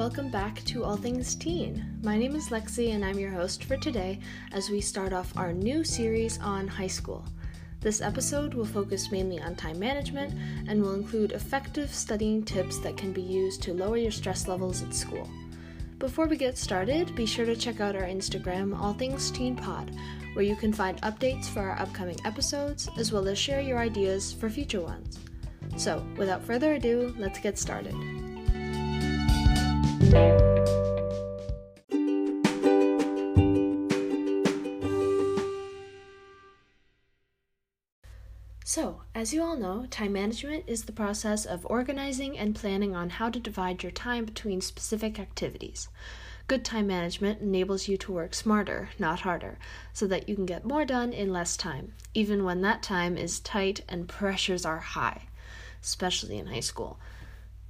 welcome back to All Things Teen. My name is Lexi, and I'm your host for today as we start off our new series on high school. This episode will focus mainly on time management and will include effective studying tips that can be used to lower your stress levels at school. Before we get started, be sure to check out our Instagram, All Things Teen Pod, where you can find updates for our upcoming episodes as well as share your ideas for future ones. So, without further ado, let's get started. So, as you all know, time management is the process of organizing and planning on how to divide your time between specific activities. Good time management enables you to work smarter, not harder, so that you can get more done in less time, even when that time is tight and pressures are high, especially in high school.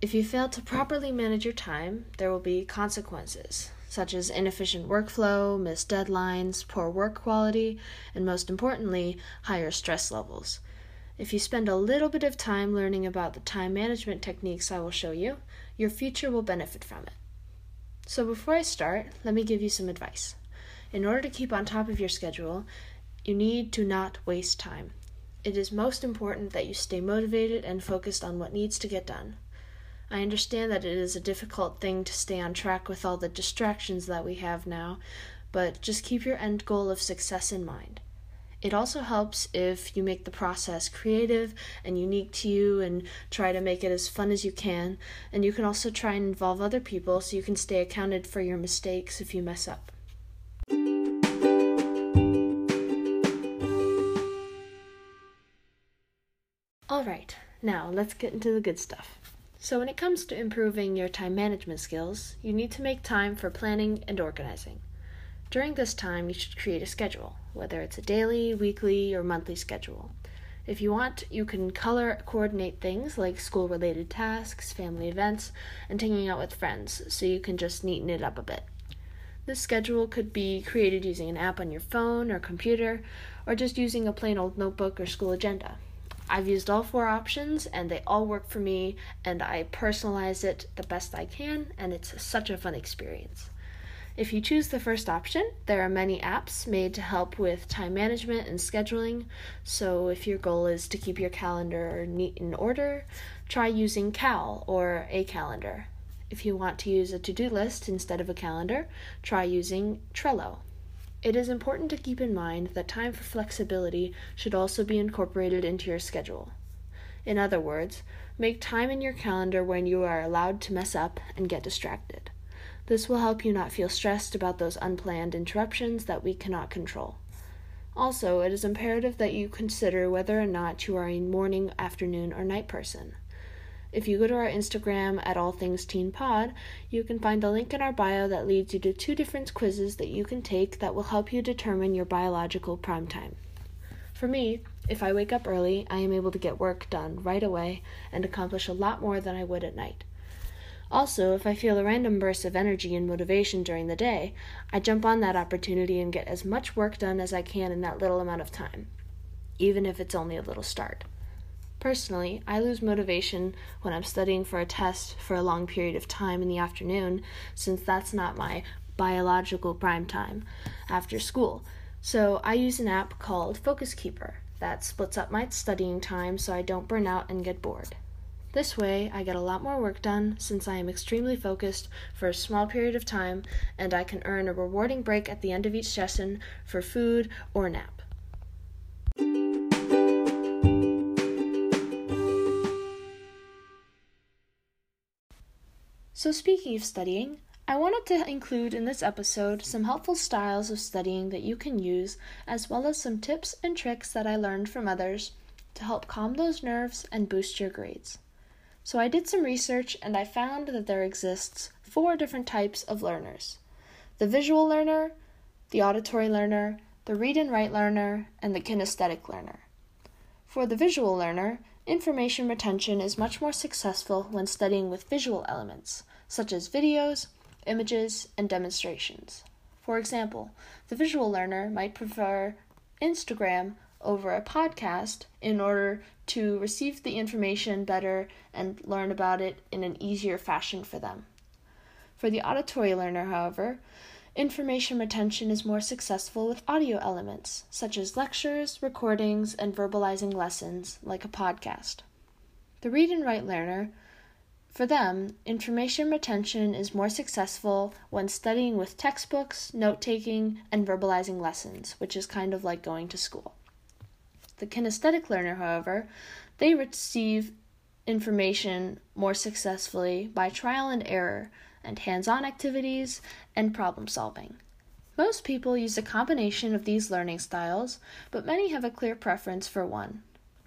If you fail to properly manage your time, there will be consequences, such as inefficient workflow, missed deadlines, poor work quality, and most importantly, higher stress levels. If you spend a little bit of time learning about the time management techniques I will show you, your future will benefit from it. So, before I start, let me give you some advice. In order to keep on top of your schedule, you need to not waste time. It is most important that you stay motivated and focused on what needs to get done. I understand that it is a difficult thing to stay on track with all the distractions that we have now, but just keep your end goal of success in mind. It also helps if you make the process creative and unique to you and try to make it as fun as you can. And you can also try and involve other people so you can stay accounted for your mistakes if you mess up. Alright, now let's get into the good stuff. So, when it comes to improving your time management skills, you need to make time for planning and organizing. During this time, you should create a schedule, whether it's a daily, weekly, or monthly schedule. If you want, you can color coordinate things like school related tasks, family events, and hanging out with friends, so you can just neaten it up a bit. This schedule could be created using an app on your phone or computer, or just using a plain old notebook or school agenda. I've used all four options and they all work for me, and I personalize it the best I can, and it's such a fun experience. If you choose the first option, there are many apps made to help with time management and scheduling. So, if your goal is to keep your calendar neat and order, try using Cal or a calendar. If you want to use a to do list instead of a calendar, try using Trello. It is important to keep in mind that time for flexibility should also be incorporated into your schedule. In other words, make time in your calendar when you are allowed to mess up and get distracted. This will help you not feel stressed about those unplanned interruptions that we cannot control. Also, it is imperative that you consider whether or not you are a morning, afternoon, or night person. If you go to our Instagram at All Things Teen Pod, you can find the link in our bio that leads you to two different quizzes that you can take that will help you determine your biological prime time. For me, if I wake up early, I am able to get work done right away and accomplish a lot more than I would at night. Also, if I feel a random burst of energy and motivation during the day, I jump on that opportunity and get as much work done as I can in that little amount of time, even if it's only a little start. Personally, I lose motivation when I'm studying for a test for a long period of time in the afternoon, since that's not my biological prime time after school. So I use an app called Focus Keeper that splits up my studying time so I don't burn out and get bored. This way, I get a lot more work done since I am extremely focused for a small period of time and I can earn a rewarding break at the end of each session for food or nap. So, speaking of studying, I wanted to include in this episode some helpful styles of studying that you can use, as well as some tips and tricks that I learned from others to help calm those nerves and boost your grades. So I did some research and I found that there exists four different types of learners. The visual learner, the auditory learner, the read and write learner, and the kinesthetic learner. For the visual learner, information retention is much more successful when studying with visual elements, such as videos, images, and demonstrations. For example, the visual learner might prefer Instagram over a podcast in order to receive the information better and learn about it in an easier fashion for them. For the auditory learner, however, information retention is more successful with audio elements, such as lectures, recordings, and verbalizing lessons, like a podcast. The read and write learner, for them, information retention is more successful when studying with textbooks, note taking, and verbalizing lessons, which is kind of like going to school. The kinesthetic learner, however, they receive information more successfully by trial and error and hands on activities and problem solving. Most people use a combination of these learning styles, but many have a clear preference for one.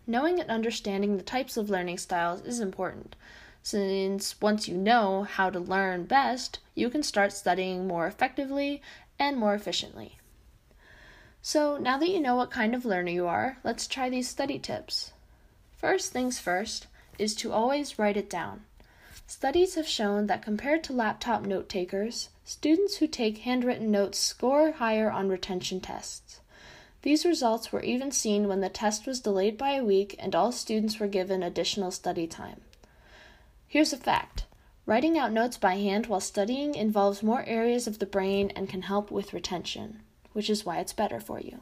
Knowing and understanding the types of learning styles is important since once you know how to learn best, you can start studying more effectively and more efficiently. So, now that you know what kind of learner you are, let's try these study tips. First things first is to always write it down. Studies have shown that compared to laptop note takers, students who take handwritten notes score higher on retention tests. These results were even seen when the test was delayed by a week and all students were given additional study time. Here's a fact writing out notes by hand while studying involves more areas of the brain and can help with retention, which is why it's better for you.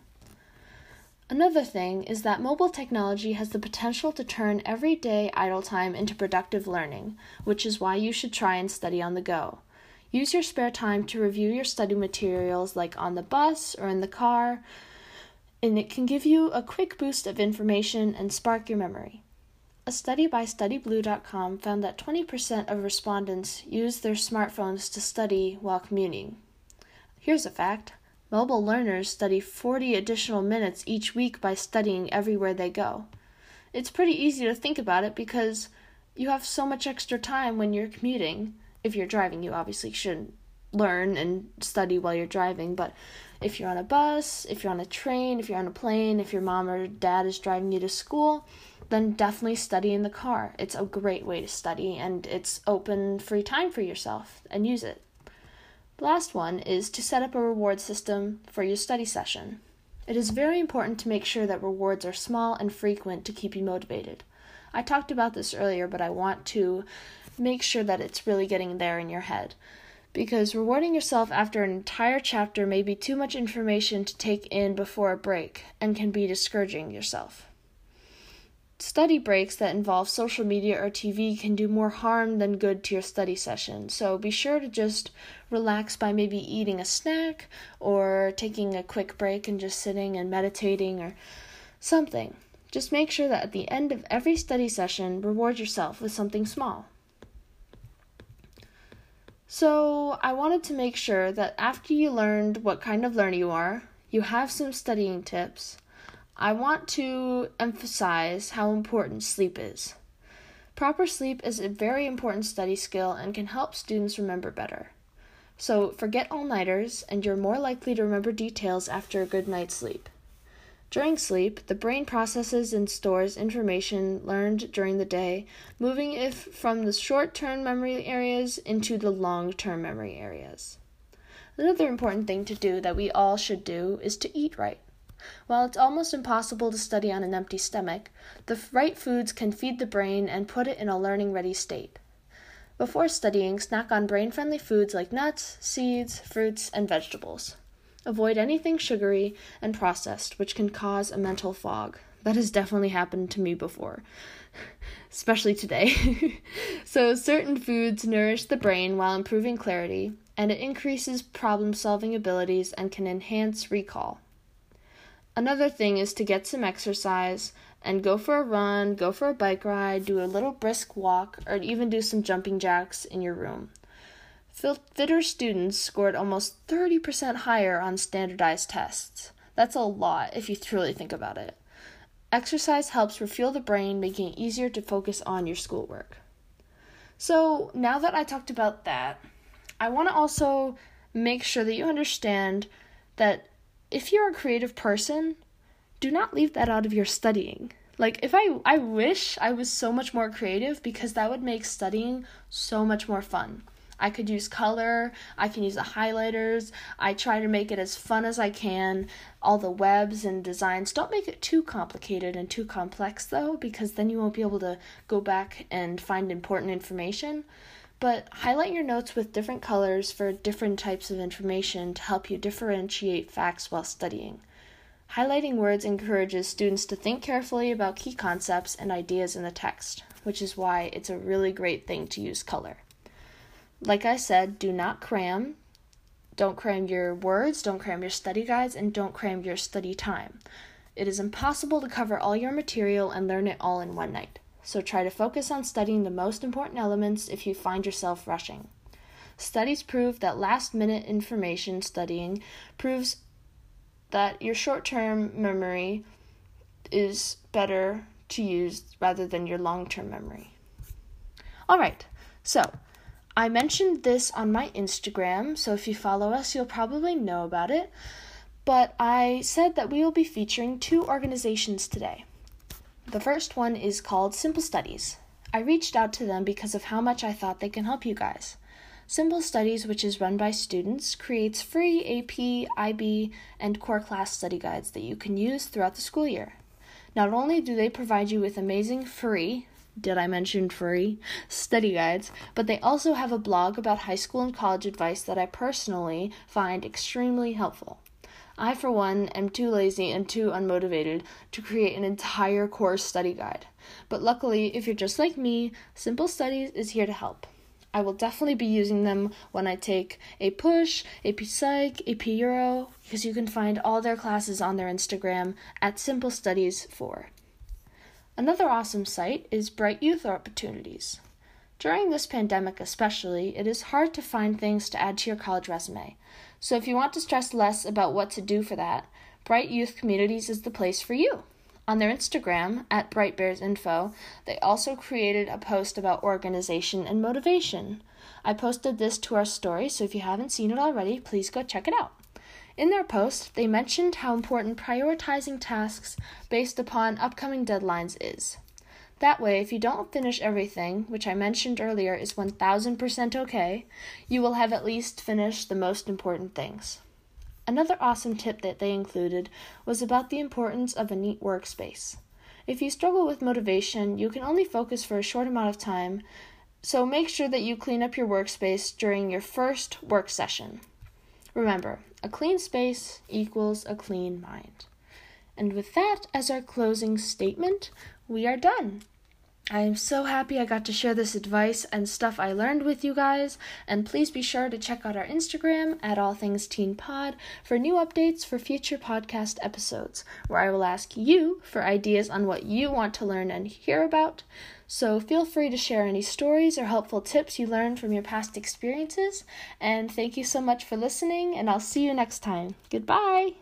Another thing is that mobile technology has the potential to turn everyday idle time into productive learning, which is why you should try and study on the go. Use your spare time to review your study materials like on the bus or in the car, and it can give you a quick boost of information and spark your memory. A study by StudyBlue.com found that 20% of respondents use their smartphones to study while commuting. Here's a fact mobile learners study 40 additional minutes each week by studying everywhere they go. It's pretty easy to think about it because you have so much extra time when you're commuting. If you're driving, you obviously shouldn't learn and study while you're driving, but if you're on a bus, if you're on a train, if you're on a plane, if your mom or dad is driving you to school, then definitely study in the car. It's a great way to study and it's open free time for yourself and use it. The last one is to set up a reward system for your study session. It is very important to make sure that rewards are small and frequent to keep you motivated. I talked about this earlier, but I want to make sure that it's really getting there in your head. Because rewarding yourself after an entire chapter may be too much information to take in before a break and can be discouraging yourself. Study breaks that involve social media or TV can do more harm than good to your study session, so be sure to just relax by maybe eating a snack or taking a quick break and just sitting and meditating or something. Just make sure that at the end of every study session, reward yourself with something small. So, I wanted to make sure that after you learned what kind of learner you are, you have some studying tips I want to emphasize how important sleep is. Proper sleep is a very important study skill and can help students remember better. So, forget all nighters, and you're more likely to remember details after a good night's sleep. During sleep, the brain processes and stores information learned during the day, moving it from the short term memory areas into the long term memory areas. Another important thing to do that we all should do is to eat right. While it's almost impossible to study on an empty stomach, the right foods can feed the brain and put it in a learning ready state. Before studying, snack on brain friendly foods like nuts, seeds, fruits, and vegetables. Avoid anything sugary and processed, which can cause a mental fog. That has definitely happened to me before, especially today. so, certain foods nourish the brain while improving clarity, and it increases problem solving abilities and can enhance recall. Another thing is to get some exercise and go for a run, go for a bike ride, do a little brisk walk, or even do some jumping jacks in your room. Fitter students scored almost 30% higher on standardized tests. That's a lot if you truly think about it. Exercise helps refuel the brain, making it easier to focus on your schoolwork. So, now that I talked about that, I want to also make sure that you understand that if you're a creative person, do not leave that out of your studying. Like if I I wish I was so much more creative because that would make studying so much more fun. I could use color, I can use the highlighters. I try to make it as fun as I can. All the webs and designs. Don't make it too complicated and too complex though because then you won't be able to go back and find important information. But highlight your notes with different colors for different types of information to help you differentiate facts while studying. Highlighting words encourages students to think carefully about key concepts and ideas in the text, which is why it's a really great thing to use color. Like I said, do not cram. Don't cram your words, don't cram your study guides, and don't cram your study time. It is impossible to cover all your material and learn it all in one night, so try to focus on studying the most important elements if you find yourself rushing. Studies prove that last minute information studying proves that your short term memory is better to use rather than your long term memory. All right, so I mentioned this on my Instagram, so if you follow us, you'll probably know about it. But I said that we will be featuring two organizations today. The first one is called Simple Studies. I reached out to them because of how much I thought they can help you guys. Simple Studies, which is run by students, creates free AP, IB, and core class study guides that you can use throughout the school year. Not only do they provide you with amazing free, did I mention free, study guides, but they also have a blog about high school and college advice that I personally find extremely helpful. I, for one, am too lazy and too unmotivated to create an entire course study guide. But luckily, if you're just like me, Simple Studies is here to help. I will definitely be using them when I take APUSH, AP Psych, AP Euro, because you can find all their classes on their Instagram at Simple Studies 4. Another awesome site is Bright Youth Opportunities. During this pandemic, especially, it is hard to find things to add to your college resume. So, if you want to stress less about what to do for that, Bright Youth Communities is the place for you. On their Instagram, at Bright Bears Info, they also created a post about organization and motivation. I posted this to our story, so if you haven't seen it already, please go check it out. In their post, they mentioned how important prioritizing tasks based upon upcoming deadlines is. That way, if you don't finish everything, which I mentioned earlier is 1000% okay, you will have at least finished the most important things. Another awesome tip that they included was about the importance of a neat workspace. If you struggle with motivation, you can only focus for a short amount of time, so make sure that you clean up your workspace during your first work session. Remember, a clean space equals a clean mind. And with that as our closing statement, we are done. I am so happy I got to share this advice and stuff I learned with you guys. And please be sure to check out our Instagram at All Things Teen Pod for new updates for future podcast episodes, where I will ask you for ideas on what you want to learn and hear about. So feel free to share any stories or helpful tips you learned from your past experiences. And thank you so much for listening, and I'll see you next time. Goodbye.